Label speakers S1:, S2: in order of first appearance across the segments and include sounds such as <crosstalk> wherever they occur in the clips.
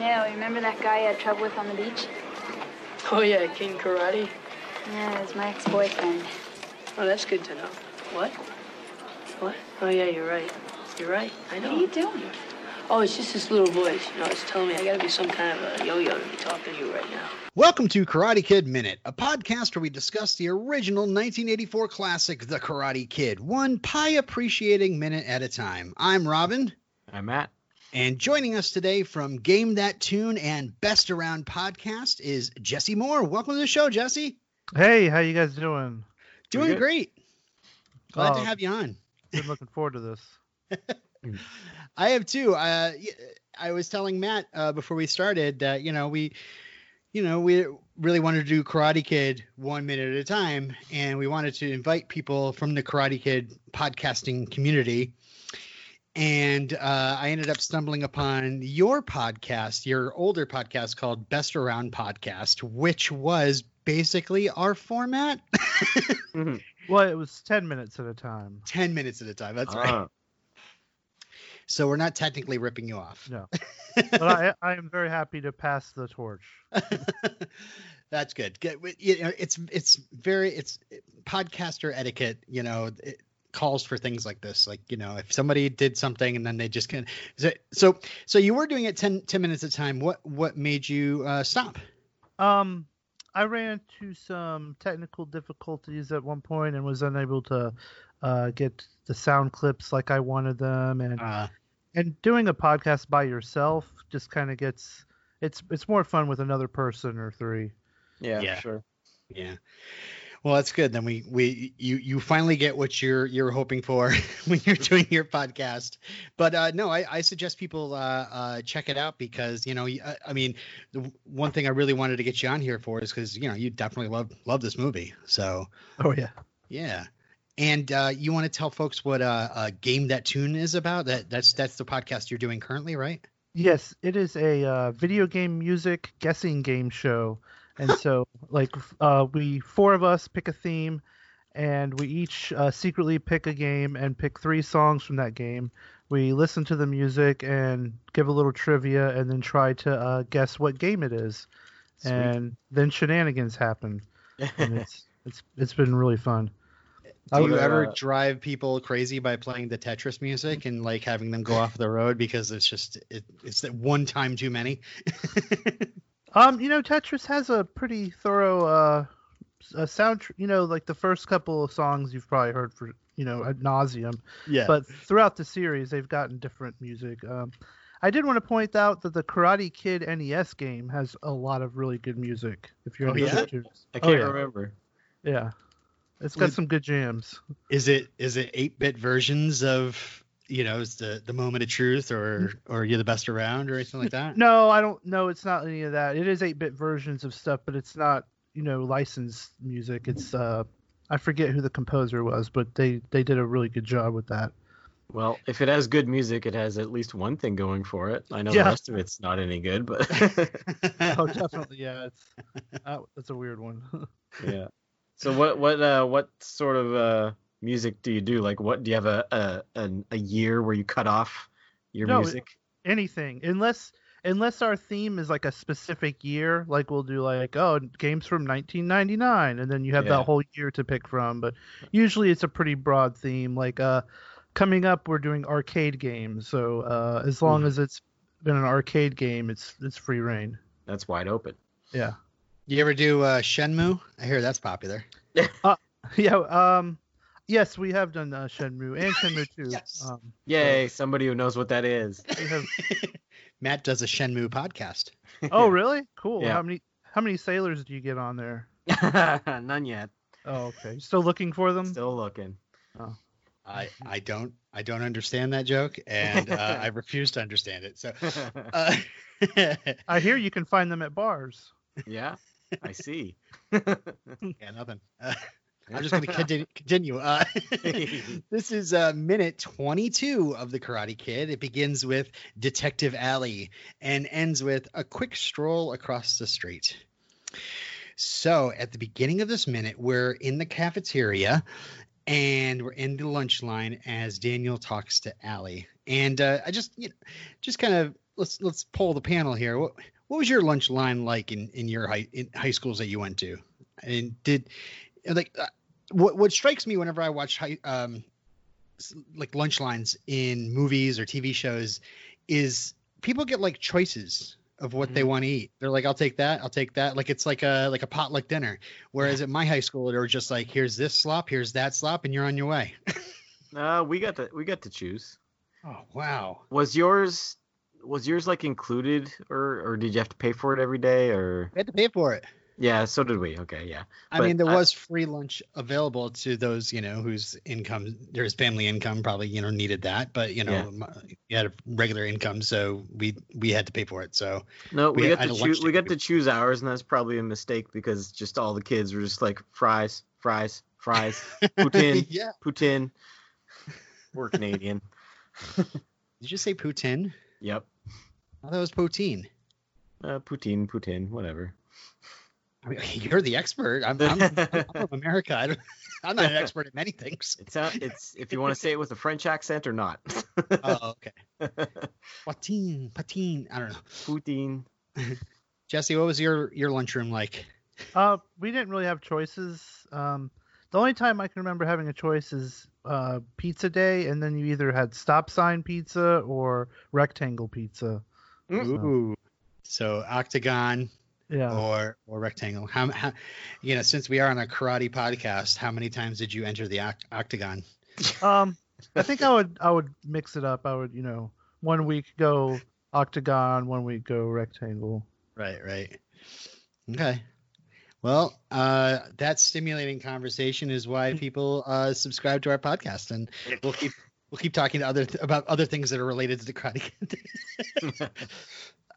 S1: Yeah, remember that guy you had trouble with on the beach?
S2: Oh, yeah, King Karate.
S1: Yeah, it was my ex-boyfriend.
S2: Oh, that's good to know. What? What? Oh, yeah, you're right. You're right. I know.
S1: What are you doing?
S2: Oh, it's just this little voice. You know, it's telling me I gotta be some kind of a yo-yo to be talking to you right now.
S3: Welcome to Karate Kid Minute, a podcast where we discuss the original 1984 classic, The Karate Kid, one pie appreciating minute at a time. I'm Robin.
S4: I'm Matt.
S3: And joining us today from Game That Tune and Best Around podcast is Jesse Moore. Welcome to the show, Jesse.
S5: Hey, how you guys doing?
S3: Doing great. Glad to
S5: Oh.
S3: have you on.
S5: Been looking forward to this. <laughs>
S3: I have too. Uh, y- I was telling Matt uh, before we started that you know we, you know, we really wanted to do Karate Kid one minute at a time, and we wanted to invite people from the Karate Kid podcasting community. And uh, I ended up stumbling upon your podcast, your older podcast called Best Around Podcast, which was basically our format, <laughs>
S5: Well, it was ten minutes at a time.
S3: ten minutes at a time. That's right.
S4: Ah,
S3: So we're not technically ripping you off.
S5: No, <laughs> but I, I am very happy to pass the torch. <laughs>
S3: That's good. Good. You know, it's it's very it's podcaster etiquette. You know, it calls for things like this. Like you know, if somebody did something and then they just can. So so you were doing it 10, 10 minutes at a time. What what made you uh, stop?
S5: Um, I ran into some technical difficulties at one point and was unable to uh, get the sound clips like I wanted them, and
S3: Uh,
S5: and doing a podcast by yourself just kind of gets it's it's more fun with another person or three.
S4: yeah,
S3: Yeah.
S4: sure.
S3: yeah. Well, that's good. Then we we you you finally get what you're you're hoping for <laughs> when you're doing your podcast. But uh, no, I, I suggest people uh, uh, check it out because you know I mean the one thing I really wanted to get you on here for is because you know you definitely love love this movie. So
S5: Oh yeah.
S3: yeah. And uh, you want to tell folks what uh, uh, game that tune is about? That that's that's the podcast you're doing currently, right?
S5: Yes, it is a uh, video game music guessing game show, and so like uh, we four of us pick a theme, and we each uh, secretly pick a game and pick three songs from that game. We listen to the music and give a little trivia, and then try to uh, guess what game it is,
S4: Sweet.
S5: and then shenanigans happen, and it's <laughs> it's it's been really fun.
S3: Do you
S4: would,
S3: ever
S4: uh,
S3: drive people crazy by playing the Tetris music and like having them go off the road because it's just it, it's that one time too many? <laughs>
S5: Um, you know, Tetris has a pretty thorough uh, uh sound. You know, like the first couple of songs you've probably heard for you know ad nauseum.
S3: yeah.
S5: But throughout the series, they've gotten different music. Um, I did want to point out that the Karate Kid NES game has a lot of really good music. If you're
S3: Oh,
S5: into
S3: yeah?
S5: Tetris.
S4: I
S5: Oh,
S4: can't
S5: yeah.
S4: remember.
S5: yeah, it's got some good jams.
S3: is it is it eight bit versions of you know is the the moment of truth or or you're the best around or anything like that? <laughs>
S5: No, I don't. No, it's not any of that. It is 8-bit versions of stuff, but it's not you know licensed music. It's uh, I forget who the composer was, but they they did a really good job with that.
S4: Well, if it has good music, it has at least one thing going for it. I know
S5: Yeah.
S4: the rest of it's not any good, but <laughs>
S5: Oh, definitely. Yeah, it's that, that's a weird one. <laughs>
S4: yeah. So what what uh what sort of uh music do you do? Like what do you have a a an, a year where you cut off your
S5: No,
S4: music?
S5: Anything, unless unless our theme is like a specific year, like we'll do like oh games from 1999, and then you have
S4: Yeah.
S5: that whole year to pick from. But usually it's a pretty broad theme. Like uh, coming up, we're doing arcade games, so uh, as long
S4: Mhm.
S5: as it's been an arcade game, it's it's free reign.
S4: That's wide open.
S5: Yeah,
S3: You ever do uh, Shenmue? I hear that's popular. <laughs>
S5: yeah. Um, yes, we have done uh, Shenmue and Shenmue 2. <laughs>
S3: Yes.
S5: Um,
S4: Yay, somebody who knows what that is. <laughs>
S5: we have <laughs>
S3: Matt does a Shenmue podcast.
S5: Oh, really? Cool.
S4: Yeah.
S5: How many how many sailors do you get on there?
S4: None yet.
S5: Oh, okay. You Still looking for them?
S4: Still looking.
S3: I I don't I don't understand that joke and uh, I refuse to understand it. So uh,
S5: I hear you can find them at bars.
S4: yeah, I see.
S3: yeah, nothing. Uh, I'm just going <laughs> to continue. Uh, <laughs> <laughs> this is uh, minute 22 of The Karate Kid. It begins with Detective Allie and ends with a quick stroll across the street. So, at the beginning of this minute, we're in the cafeteria and we're in the lunch line as Daniel talks to Allie. And uh, I just, you know, just kind of let's let's pull the panel here. What what was your lunch line like in in your high in high schools that you went to? And did like uh, what what strikes me whenever I watch high um like lunch lines in movies or TV shows is people get like choices of what they want to eat. They're like, I'll take that, I'll take that. Like it's like a like a potluck dinner. Whereas at my high school, they were just like, here's this slop, here's that slop, and you're on your way. <laughs>
S4: Uh, we got to we got to choose.
S3: oh wow.
S4: Was yours was yours like included or or did you have to pay for it every day or
S3: We had to pay for it.
S4: Yeah so did we okay yeah
S3: I
S4: But
S3: mean, there
S4: I-
S3: was free lunch available to those, you know, whose income, there's family income probably, you know, needed that, but you know,
S4: Yeah.
S3: you had a regular income, so we we had to pay for it. So
S4: no
S3: We
S4: we, got to
S3: had a lunch
S4: choose we got to choose ours and that's probably a mistake because just all the kids were just like fries fries fries <laughs> poutine
S3: yeah.
S4: poutine <laughs> we're Canadian
S3: Did you say poutine?
S4: yep
S3: I thought it was poutine.
S4: uh, poutine poutine whatever
S3: I mean, <laughs> you're the expert. I'm, I'm, I'm from America. I don't, <laughs> I'm not an expert at many things. <laughs>
S4: it's uh, it's if you want to say it with a French accent or not
S3: Oh, okay. Poutine, poutine. I don't know.
S4: poutine
S3: Jesse, what was your your lunchroom like?
S5: Uh, we didn't really have choices. Um, the only time I can remember having a choice is uh, pizza day, and then you either had stop sign pizza or rectangle pizza.
S3: Ooh. So octagon
S5: Yeah.
S3: or or rectangle. How, how you know, since we are on a karate podcast, how many times did you enter the oct- octagon?
S5: Um, <laughs> I think I would I would mix it up. I would you know one week go octagon, one week go rectangle.
S3: Right, right. Okay. Well, uh, that stimulating conversation is why people uh, subscribe to our podcast, and we'll keep we'll keep talking to other th- about other things that are related to the Karate <laughs>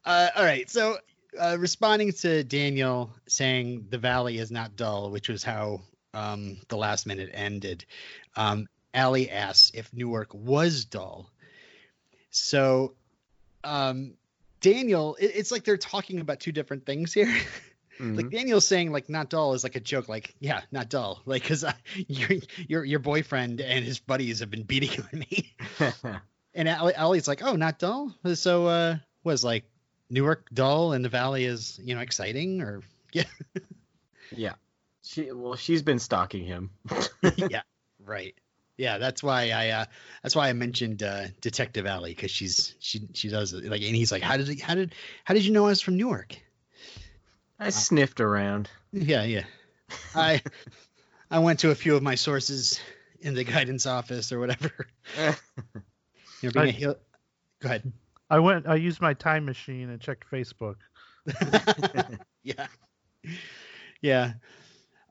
S3: uh, all right, so uh, responding to Daniel saying the valley is not dull, which was how um, the last minute ended. Um, Allie asks if Newark was dull. So, um, Daniel, it, it's like they're talking about two different things here. <laughs>
S4: Mhm.
S3: like Daniel's saying like not dull is like a joke, like yeah, not dull, <laughs> like because your your your boyfriend and his buddies have been beating on me, <laughs> and Allie, Allie's like, oh, not dull. So uh, was like Newark dull and the Valley is you know exciting or <laughs> yeah,
S4: yeah she well she's been stalking him <laughs>
S3: yeah, right. Yeah, that's why I uh that's why I mentioned uh Detective Allie because she's she she does it like and he's like how did how did how did you know I was from Newark?
S4: I sniffed around
S3: Yeah, yeah. I I went to a few of my sources in the guidance office or whatever. <laughs> You know, being a
S5: I-
S3: heel- Go ahead.
S5: I went. I used my time machine and checked Facebook. <laughs>
S3: yeah. Yeah.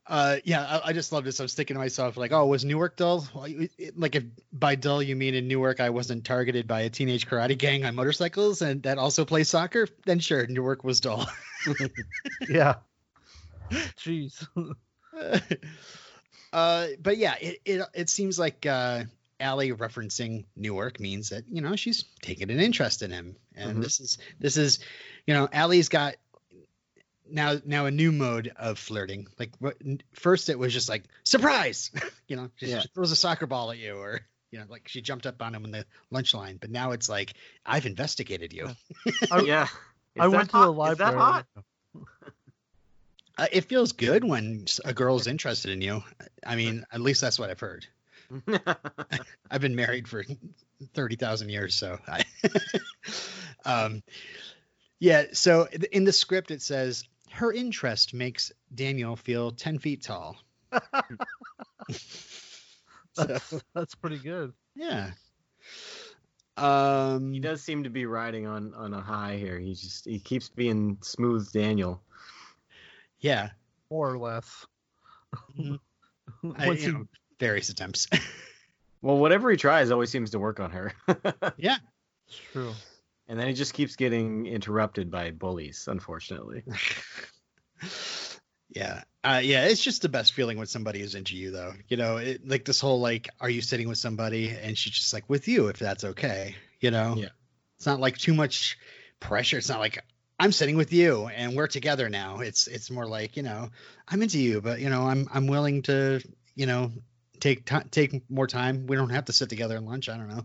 S3: Uh, yeah, I, I just love this. I'm sticking to myself, like, oh, was Newark dull? Well, it- it- like, if by dull you mean in Newark I wasn't targeted by a teenage karate gang on motorcycles and that also plays soccer, then sure, Newark was dull. <laughs>
S5: Yeah. <laughs> Jeez.
S3: uh, but yeah, it, it it seems like uh, Allie referencing Newark means that you know she's taking an interest in him, and
S4: Mhm.
S3: this is this is you know Allie's got now now a new mode of flirting. Like what, first it was just like surprise, <laughs> you know, just,
S4: Yeah.
S3: she throws a soccer ball at you, or you know, like she jumped up on him in the lunch line. But now it's like I've investigated you.
S5: I-
S4: yeah <laughs> <laughs>
S5: I
S4: Is
S5: went
S4: that
S5: to the
S4: hot? Is that hot?
S3: Uh, it feels good when s- a girl's interested in you. I mean, at least that's what I've heard. <laughs> I've been married for thirty thousand years, so I, <laughs> um, yeah. So in the script, it says her interest makes Daniel feel ten feet tall. <laughs> so,
S5: That's, that's pretty good.
S3: yeah. Um,
S4: he does seem to be riding on on a high here he just he keeps being smooth daniel
S3: yeah.
S5: More or less.
S3: Mhm. I, you
S5: you-
S3: know, various attempts. <laughs>
S4: well whatever he tries always seems to work on her <laughs>
S3: yeah.
S5: True.
S4: and then he just keeps getting interrupted by bullies unfortunately <laughs>
S3: Yeah. Uh, yeah, it's just the best feeling when somebody is into you, though. You know, it, like this whole like, are you sitting with somebody? And she's just like, with you, if that's okay. You know,
S4: Yeah.
S3: It's not like too much pressure. It's not like I'm sitting with you and we're together now. It's it's more like you know, I'm into you, but you know, I'm I'm willing to you know take take more time. We don't have to sit together and lunch. I don't know.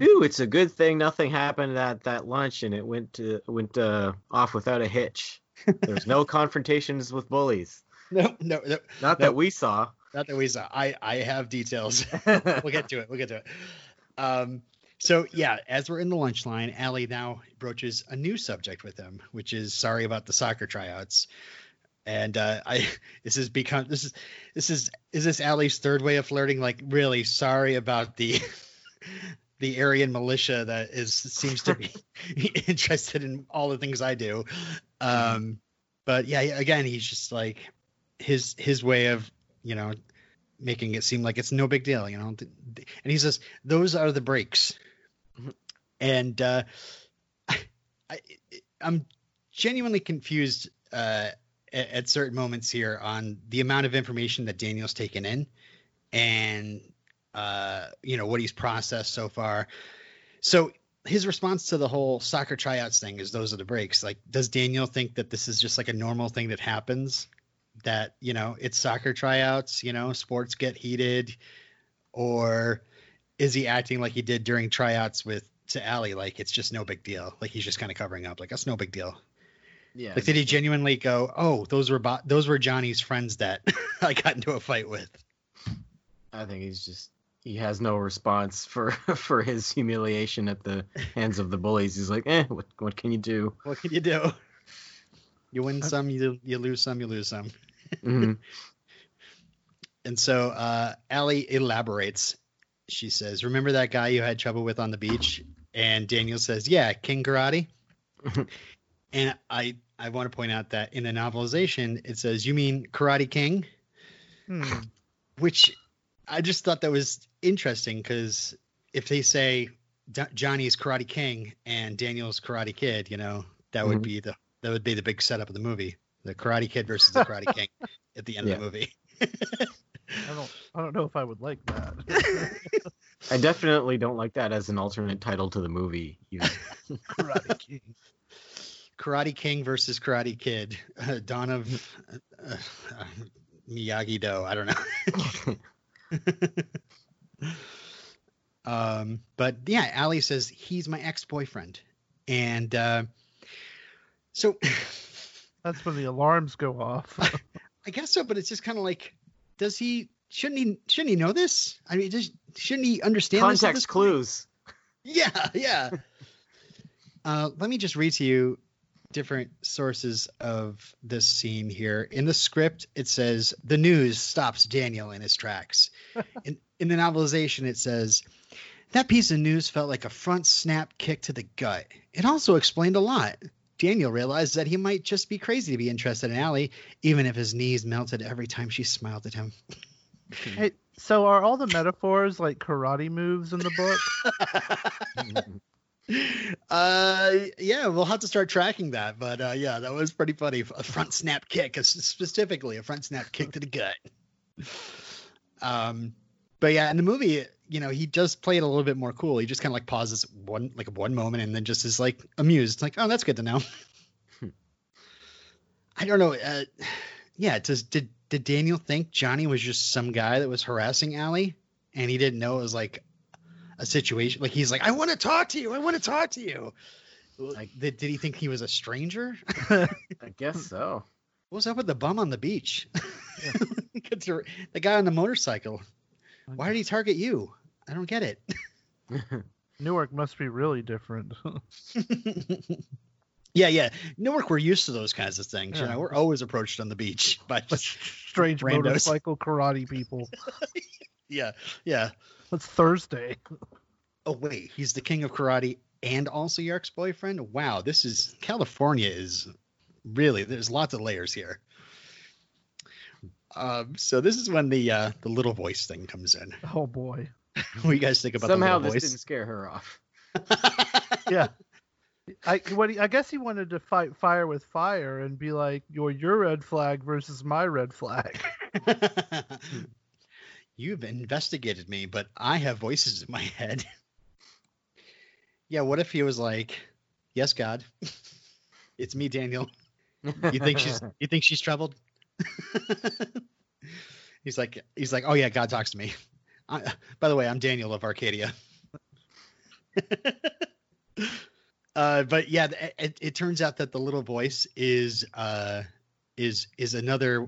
S3: <laughs>
S4: Ooh, it's a good thing nothing happened at that lunch and it went to, went uh, off without a hitch. There's no <laughs> confrontations with bullies.
S3: no, no, no,
S4: Not
S3: No.
S4: that we saw.
S3: not that we saw. I I have details. <laughs> we'll get to it. We'll get to it. Um, so yeah, as we're in the lunch line, Allie now broaches a new subject with him, which is sorry about the soccer tryouts. And uh, I <laughs> this has become this is this is is this Allie's third way of flirting? Like really sorry about the <laughs> the Aryan militia that is seems to be <laughs> interested in all the things I do. Um, but yeah, again, he's just like his his way of you know making it seem like it's no big deal, you know. And he says those are the breaks,
S4: Mhm.
S3: and uh, I, I'm genuinely confused uh, at, at certain moments here on the amount of information that Daniel's taken in, and uh, you know what he's processed so far. So his response to the whole soccer tryouts thing is those are the breaks. Like, does Daniel think that this is just like a normal thing that happens? That you know it's soccer tryouts, you know, sports get heated, or is he acting like he did during tryouts with to Allie? Like it's just no big deal. Like he's just kind of covering up. Like that's no big deal.
S4: Yeah.
S3: Like did he genuinely go, oh, those were Bo- those were Johnny's friends that <laughs> I got into a fight with?
S4: I think he's just he has no response for <laughs> for his humiliation at the hands of the bullies. He's like, eh, what what can you do?
S3: What can you do? You win some, you you lose some, you lose some.
S4: Mhm. <laughs>
S3: And so uh, Allie elaborates. She says, "Remember that guy you had trouble with on the beach?" And Daniel says, "Yeah, King Karate." And I I want to point out that in the novelization it says, "You mean Karate King?"
S5: Hmm.
S3: Which I just thought that was interesting because if they say D- Johnny's Karate King and Daniel's Karate Kid, you know, that would
S4: Mhm.
S3: be the that would be the big setup of the movie: the Karate Kid versus the Karate King <laughs> at the end
S4: Yeah.
S3: of the movie.
S5: I don't. I don't know if I would like that. <laughs>
S4: I definitely don't like that as an alternate title to the movie. <laughs>
S5: Karate King.
S3: Karate King versus Karate Kid, <laughs> uh, Dawn of uh, uh, Miyagi Do. I don't know. <laughs> um, but yeah, Allie says he's my ex-boyfriend, and uh, so <laughs>
S5: That's when the alarms go off.
S3: I guess so. But it's just kind of like, does he? Shouldn't he? Shouldn't he know this? I mean, just shouldn't he understand this
S4: Context
S3: this point?
S4: clues.
S3: Yeah, yeah. uh, let me just read to you different sources of this scene here. In the script, it says the news stops Daniel in his tracks. <laughs> in, in the novelization, it says that piece of news felt like a front snap kick to the gut. It also explained a lot. Daniel realized that he might just be crazy to be interested in Allie, even if his knees melted every time she smiled at him.
S5: hey, so are all the metaphors like karate moves in the book? <laughs>
S3: Uh, yeah, we'll have to start tracking that. But uh, yeah, that was pretty funny. A front snap kick, uh, specifically a front snap kick to the gut. Um, but yeah, in the movie, you know, he does play it a little bit more cool. He just kind of like pauses one like one moment and then just is like amused. It's like, oh, that's good to know. I don't know. Uh, yeah, does did did Daniel think Johnny was just some guy that was harassing Allie, and he didn't know it was like a situation? Like he's like, I want to talk to you. I want to talk to you. Like, did, did he think he was a stranger?
S4: I guess so.
S3: what was up with the bum on the beach? A- <laughs> the guy on the motorcycle. Why did he target you? I don't get it. <laughs>
S5: Newark must be really different. <laughs>
S3: yeah, yeah. Newark, we're used to those kinds of things. You know, we're always approached on the beach by
S5: Strange
S3: Randos.
S5: motorcycle karate people.
S3: yeah, yeah.
S5: It's Thursday.
S3: Oh wait, he's the king of karate and also your ex-boyfriend. Wow, this is California is really there's lots of layers here. Um, so this is when the uh, the little voice thing comes in.
S5: Oh boy. <laughs>
S3: what do you guys think about
S4: Somehow
S3: the
S4: this
S3: little
S4: didn't scare her off. <laughs>
S5: Yeah. I what he, I guess he wanted to fight fire with fire and be like your your red flag versus my red flag. <laughs>
S3: You've investigated me, but I have voices in my head. <laughs> yeah, what if he was like, "Yes, God, <laughs> it's me, Daniel. You think she's <laughs> you think she's troubled?" he's like he's like, oh yeah, God talks to me. I, by the way, I'm Daniel of Arcadia. uh, but yeah, it, it turns out that the little voice is uh, is is another,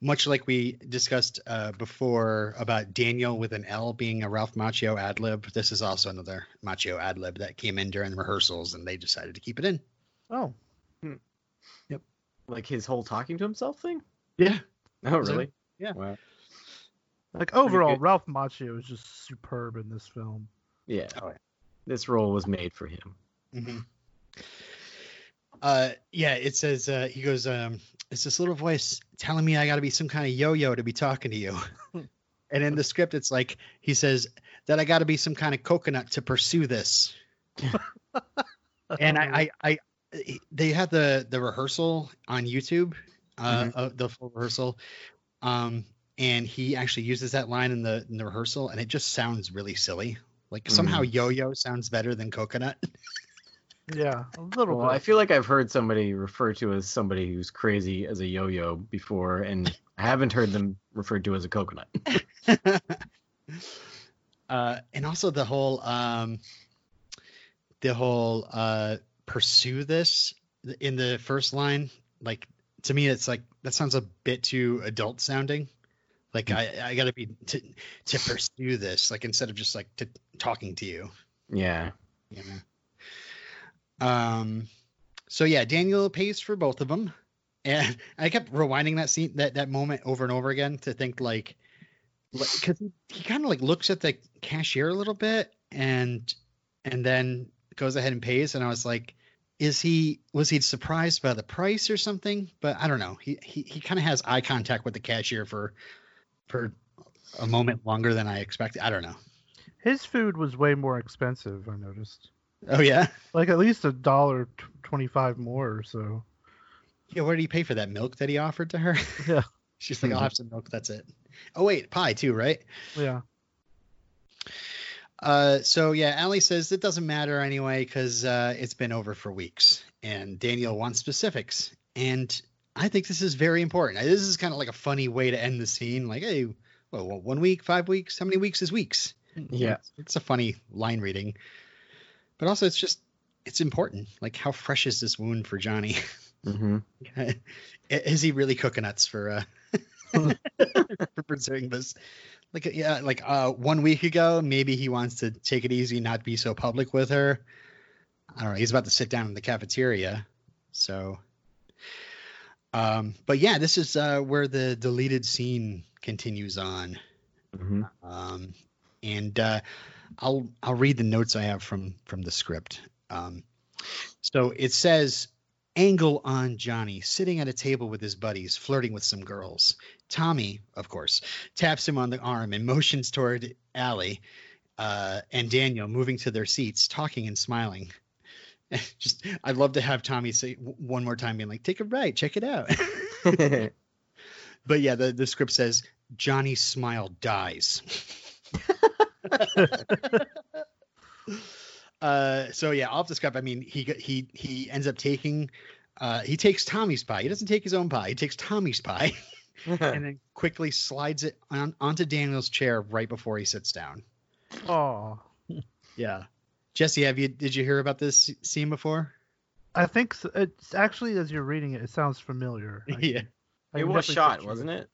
S3: much like we discussed uh, before about Daniel with an L being a Ralph Macchio ad lib. This is also another Macchio ad lib that came in during the rehearsals, and they decided to keep it in.
S5: Oh, Yep.
S4: like his whole talking to himself thing.
S3: Yeah,
S4: Oh, really?
S3: Yeah.
S4: Wow.
S5: like overall. Ralph Macchio is just superb in this film.
S4: Yeah.
S3: Oh, yeah.
S4: This role was made for him.
S3: hmm Uh, yeah, it says uh, he goes, um, it's this little voice telling me I got to be some kind of yo-yo to be talking to you. <laughs> and in the script, it's like he says that I got to be some kind of coconut to pursue this. <laughs> and I, I, I, they had the the rehearsal on YouTube, uh,
S4: Mhm.
S3: uh, the full rehearsal, um, and he actually uses that line in the in the rehearsal, and it just sounds really silly. Like somehow yo-yo sounds better than coconut. <laughs>
S5: yeah, a little
S4: Well, I feel like I've heard somebody refer to as somebody who's crazy as a yo-yo before, and I haven't heard them referred to as a coconut. <laughs> <laughs>
S3: uh, and also the whole um, the whole uh, pursue this in the first line. Like to me, it's like that sounds a bit too adult sounding. Like I, I got to be to to pursue this. Like instead of just like to talking to you.
S4: Yeah.
S3: You know. Um. So yeah, Daniel pays for both of them, and <laughs> I kept rewinding that scene, that that moment over and over again to think like, because he, he kind of like looks at the cashier a little bit, and and then goes ahead and pays, and I was like, is he was he surprised by the price or something? But I don't know. He he he kind of has eye contact with the cashier for for a moment longer than I expected. I don't know.
S5: His food was way more expensive. I noticed,
S3: Oh yeah.
S5: like at least a dollar twenty-five more or so.
S3: Yeah, what did he pay for that milk that he offered to her? <laughs>
S5: Yeah. <laughs>
S3: She's like, I'll have some milk. That's it. Oh wait, pie too, right?
S5: Yeah,
S3: Uh, so yeah, Allie says it doesn't matter anyway because uh, it's been over for weeks, and Daniel wants specifics, and I think this is very important. This is kind of like a funny way to end the scene. Like, hey, well, one week, five weeks, how many weeks is weeks?
S4: Yeah.
S3: It's, it's a funny line reading, but also it's just it's important. Like, how fresh is this wound for Johnny?
S4: hmm <laughs>
S3: is he really coconuts for uh <laughs> for pursuing this? Like yeah like uh one week ago maybe he wants to take it easy not be so public with her. I don't know. He's about to sit down in the cafeteria. So um but yeah this is uh where the deleted scene continues on.
S4: Hmm
S3: um, and uh, I'll I'll read the notes I have from from the script. Um, so it says angle on Johnny sitting at a table with his buddies, flirting with some girls. Tommy, of course, taps him on the arm and motions toward Allie uh, and Daniel, moving to their seats, talking and smiling. <laughs> Just, I'd love to have Tommy say one more time, being like, "Take a right, check it out." <laughs> But yeah, the, the script says Johnny's smile dies. <laughs> <laughs> uh, so yeah, off the script. I mean, he got- he he ends up taking, uh, he takes Tommy's pie. He doesn't take his own pie. He takes Tommy's pie <laughs> and then quickly slides it on, onto Daniel's chair right before he sits down.
S5: oh,
S3: Yeah, Jesse, have you did you hear about this scene before?
S5: I think so. it's actually as you're reading it, it sounds familiar. I- <laughs>
S3: yeah,
S5: I
S4: it was shot, wasn't it?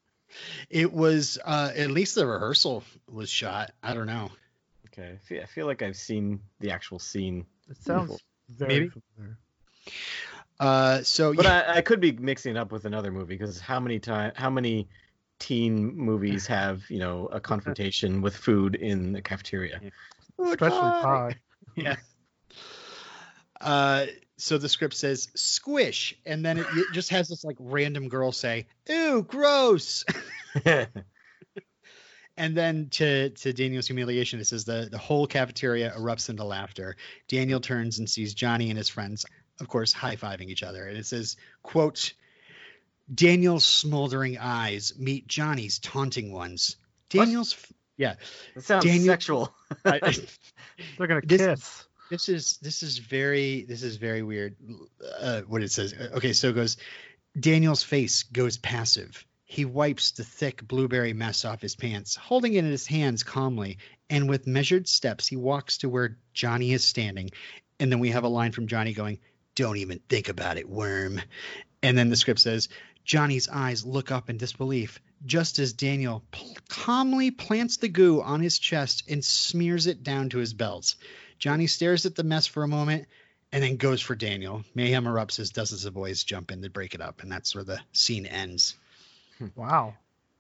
S3: It was. Uh, at least the rehearsal was shot. I don't know.
S4: Okay. I feel, I feel like I've seen the actual scene.
S5: It sounds very
S3: Maybe.
S5: familiar.
S3: Uh, so
S4: But
S3: yeah,
S4: I, I could be mixing it up with another movie because how many time how many teen movies have you know a confrontation with food in the cafeteria?
S5: Especially pie.
S3: Yeah. <laughs> Uh, so the script says squish, and then it, it just has this like random girl say, "Ew, gross." <laughs> and then to to Daniel's humiliation, it says the the whole cafeteria erupts into laughter. Daniel turns and sees Johnny and his friends, of course, high fiving each other, and it says, "quote Daniel's smoldering eyes meet Johnny's taunting ones." Daniel's, yeah,
S4: That sounds
S3: Daniel-
S4: sexual.
S3: I- I- <laughs>
S5: They're gonna kiss.
S3: this is this is very this is very weird uh, what it says okay so it goes daniel's face goes passive He wipes the thick blueberry mess off his pants, holding it in his hands calmly, and with measured steps he walks to where Johnny is standing. And then we have a line from Johnny going, Don't even think about it, worm. And then the script says, Johnny's eyes look up in disbelief, just as Daniel pl- calmly plants the goo on his chest and smears it down to his belt. Johnny stares at the mess for a moment and then goes for Daniel. Mayhem erupts as dozens of boys jump in to break it up, and that's where the scene ends. Hmm.
S5: Wow.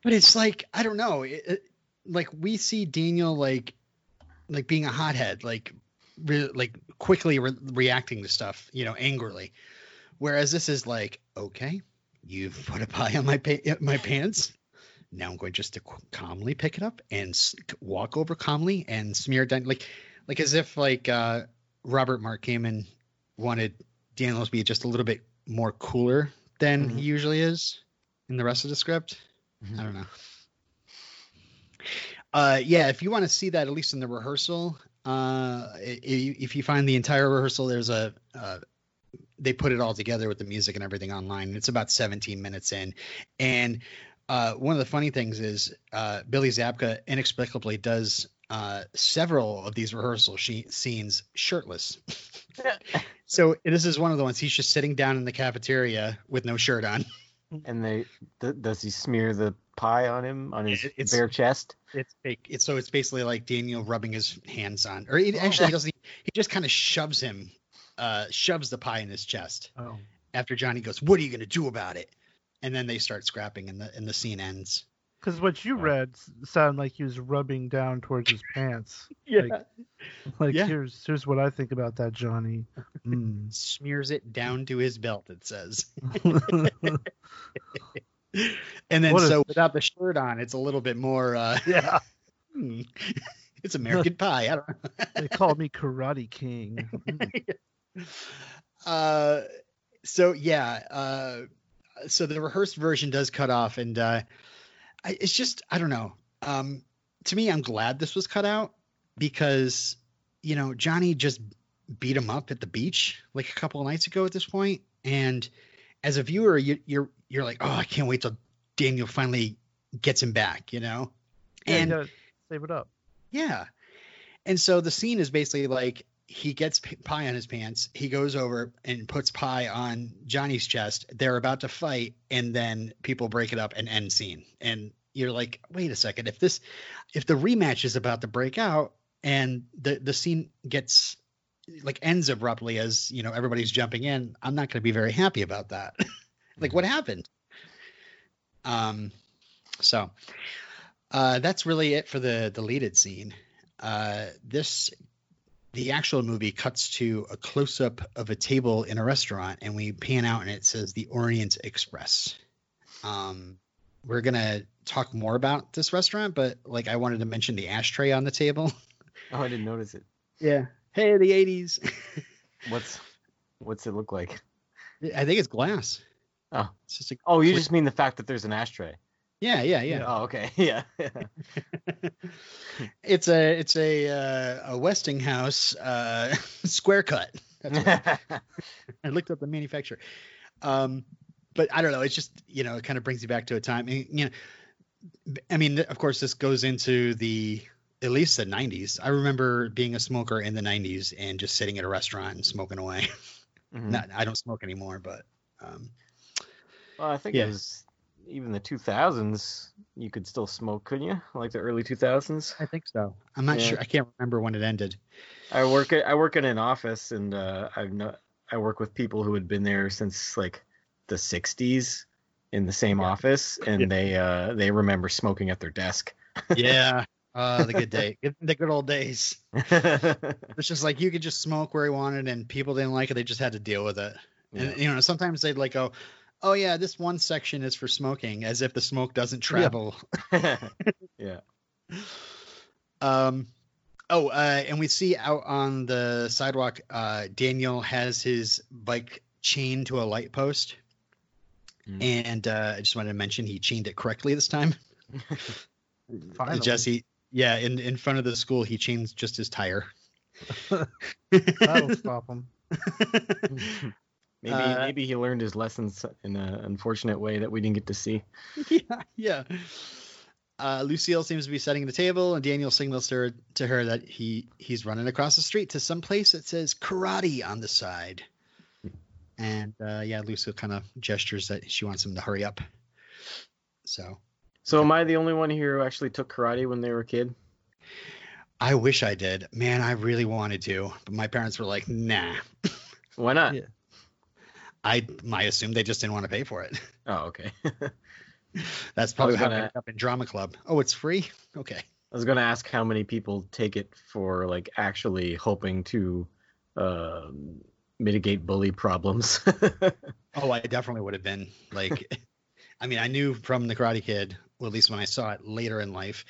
S3: But it's like I don't know, it, it- like we see Daniel like like being a hothead, like re- like quickly re- reacting to stuff, you know, angrily. Whereas this is like, okay, you've put a pie on my pa- my pants. Now I'm going just to qu- calmly pick it up and s- walk over calmly and smear it down, like like as if like uh, Robert Mark Kamen wanted Daniel to be just a little bit more cooler than
S4: Mhm.
S3: he usually is in the rest of the script.
S4: Mhm.
S3: I don't know. Uh, yeah, if you want to see that, at least in the rehearsal, uh, if you find the entire rehearsal, there's a, uh, they put it all together with the music and everything online. It's about 17 minutes in. And uh, one of the funny things is uh, Billy Zabka inexplicably does uh, several of these rehearsal she- scenes shirtless. <laughs> so this is one of the ones he's just sitting down in the cafeteria with no shirt on.
S4: And they th- does he smear the pie on him on his
S3: it's-
S4: bare chest?
S3: It's fake. It's so it's basically like Daniel rubbing his hands on, or he, actually he doesn't. He just kind of shoves him, uh, shoves the pie in his chest.
S5: Oh.
S3: After Johnny goes, "What are you gonna do about it?" And then they start scrapping, and the and the scene ends.
S5: Because what you read sounded like he was rubbing down towards his pants. <laughs>
S3: Yeah.
S5: Like, like
S3: Yeah.
S5: here's here's what I think about that, Johnny. Mm. <laughs>
S3: Smears it down to his belt. It says, <laughs> and then
S5: What
S3: so without the shirt on, it's a little bit more. Uh,
S5: yeah.
S3: hmm, it's American Pie. I don't know.
S5: They call me Karate King. Mm.
S3: uh so yeah uh so the rehearsed version does cut off and uh I, it's just i don't know um to me i'm glad this was cut out because you know johnny just beat him up at the beach like a couple of nights ago at this point and as a viewer you, you're you're like oh i can't wait till daniel finally gets him back you know
S5: Yeah,
S3: and
S5: gotta save it up.
S3: yeah. And so the scene is basically like he gets pie on his pants. He goes over and puts pie on Johnny's chest. They're about to fight, and then people break it up and end scene. And you're like, wait a second. If this, if the rematch is about to break out, and the the scene gets like ends abruptly as you know everybody's jumping in, I'm not going to be very happy about that. <laughs> like, what happened? Um, so uh, that's really it for the deleted scene. Uh, this the actual movie cuts to a close up of a table in a restaurant, and we pan out, and it says the Orient Express. Um, we're gonna talk more about this restaurant, but like I wanted to mention the ashtray on the table. <laughs>
S4: Oh, I didn't notice it.
S3: Yeah. Hey, the '80s. <laughs>
S4: What's what's it look like?
S3: I think it's glass.
S4: Oh.
S3: It's just a,
S4: Oh, you just mean the fact that there's an ashtray.
S3: Yeah, yeah, yeah.
S4: Oh, okay. <laughs> Yeah. <laughs>
S3: It's a it's a uh, a Westinghouse uh, <laughs> square cut. That's what I looked up the manufacturer. Um, but I don't know. It's just you know it kind of brings you back to a time. and, You know, I mean, of course, this goes into the at least the 90s. I remember being a smoker in the 90s and just sitting at a restaurant and smoking away.
S4: Mhm.
S3: Not, I don't smoke anymore, but um,
S4: Well, I think
S3: Yeah.
S4: it was even the 2000s. You could still smoke, couldn't you? Like the early 2000s.
S3: I think so. I'm not
S4: Yeah.
S3: sure. I can't remember when it ended.
S4: I work at I work in an office, and uh, I've no, I work with people who had been there since like the 60s in the same
S3: Yeah.
S4: office, and
S3: Yeah.
S4: they uh, they remember smoking at their desk. <laughs>
S3: Yeah. Uh, the good day, the good old days. <laughs> It's just like you could just smoke where you wanted, and people didn't like it. They just had to deal with it. And you know, sometimes they'd like go, "Oh yeah, this one section is for smoking," as if the smoke doesn't <laughs> travel.
S4: yeah.
S3: Um, oh, uh, and we see out on the sidewalk, uh, Daniel has his bike chained to a light post,
S4: Mm.
S3: and uh, I just wanted to mention he chained it correctly this time.
S5: Finally. <laughs>
S3: Jesse, yeah, in in front of the school, he chains just his tire. <laughs>
S5: That'll stop him.
S4: Maybe
S3: Uh,
S4: maybe he learned his lessons in an unfortunate way that we didn't get to see. <laughs>
S3: yeah, yeah. Uh, Lucille seems to be setting the table, and Daniel signals to her, to her that he he's running across the street to some place that says karate on the side. And uh, yeah, Lucille kind of gestures that she wants him to hurry up. So
S4: So am I the only one here who actually took karate when they were a kid?
S3: I wish I did. Man, I really wanted to, but my parents were like, "Nah."
S4: Why not?
S5: Yeah.
S3: I I assume they just didn't want to pay for it.
S4: Oh, okay. <laughs>
S3: That's probably how I
S4: gonna-
S3: ended up in drama club. Oh, it's free. Okay.
S4: I was gonna ask how many people take it for like actually hoping to um mitigate bully problems. <laughs>
S3: Oh, I definitely would have been like. <laughs> I mean, I knew from the Karate Kid, well, at least when I saw it later in life,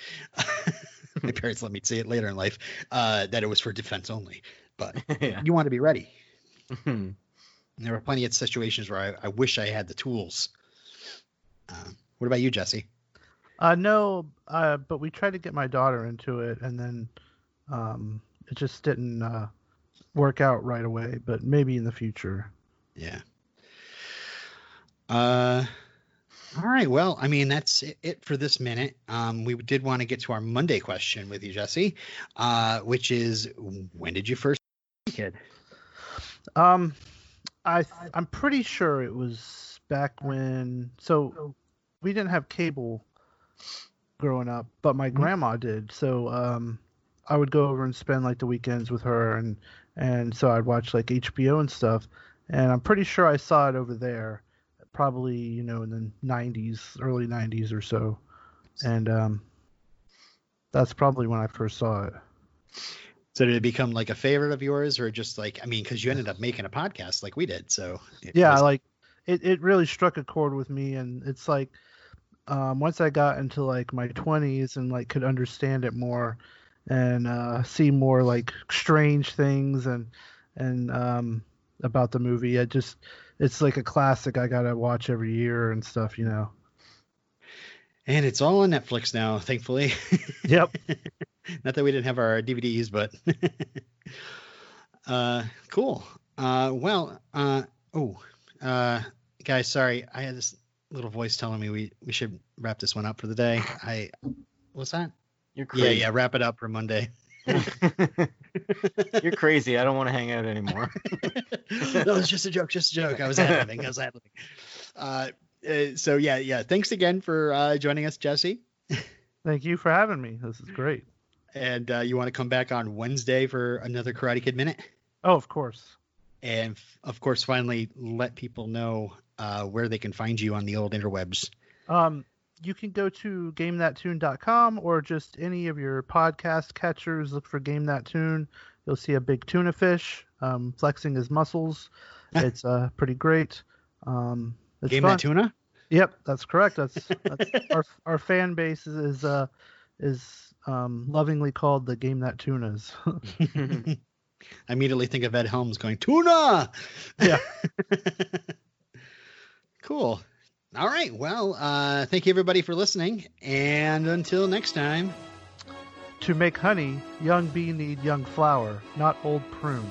S3: my parents let me see it later in life, uh, that it was for defense only. But
S4: yeah.
S3: you want to be ready. And there were plenty of situations where I, I wish I had the tools. Uh, what about you, Jesse?
S5: Uh, no, uh, but we tried to get my daughter into it, and then um, it just didn't uh, work out right away. But maybe in the future.
S3: Yeah. Uh, all right. Well, I mean, that's it- it for this minute. Um, we did want to get to our Monday question with you, Jesse, uh, which is when did you first kid?
S5: Um, I I'm pretty sure it was back when. So we didn't have cable growing up, but my
S3: Mhm.
S5: grandma did. So um, I would go over and spend like the weekends with her, and and so I'd watch like HBO and stuff. And I'm pretty sure I saw it over there, probably you know in the 90s, early 90s or so, and um, that's probably when I first saw it.
S3: So did it become like a favorite of yours, or just like I mean, because you ended up making a podcast like we did, so
S5: yeah
S3: was-
S5: like it, it really struck a chord with me and it's like um, once i got into like my 20s and like could understand it more and uh, see more like strange things and and um, about the movie it just it's like a classic i gotta watch every year and stuff you know
S3: and it's all on Netflix now, thankfully. <laughs>
S5: yep
S3: Not that we didn't have our DVDs, but <laughs> uh, cool. Uh, well, uh, oh, uh, guys, sorry, I had this little voice telling me we we should wrap this one up for the day. I what's that?
S4: You're
S3: Yeah,
S4: crazy.
S3: yeah, wrap it up for Monday. <laughs>
S4: You're crazy. I don't want to hang out anymore.
S3: no, it's just a joke, just a joke. I was ad-libbing. I was ad-libbing. Uh, uh, so yeah, yeah. Thanks again for uh, joining us, Jesse.
S5: thank you for having me this is great
S3: And uh, you want to come back on Wednesday for another Karate Kid minute?
S5: oh of course
S3: and f- of course finally let people know uh, where they can find you on the old interwebs
S5: Um, you can go to gamethattune.com or just any of your podcast catchers. Look for Game That Tune. You'll see a big tuna fish um, flexing his muscles. <laughs> it's uh, pretty great. Um, it's
S3: game
S5: fun.
S3: that tuna
S5: Yep, that's correct. That's, that's <laughs> our our fan base is is, uh, is um, lovingly called the Game That Tunas. <laughs>
S3: i immediately think of ed helms going tuna
S5: Yeah. <laughs>
S3: cool all right well uh, thank you everybody for listening and until next time
S5: to make honey, young bee need young flower, not old prune.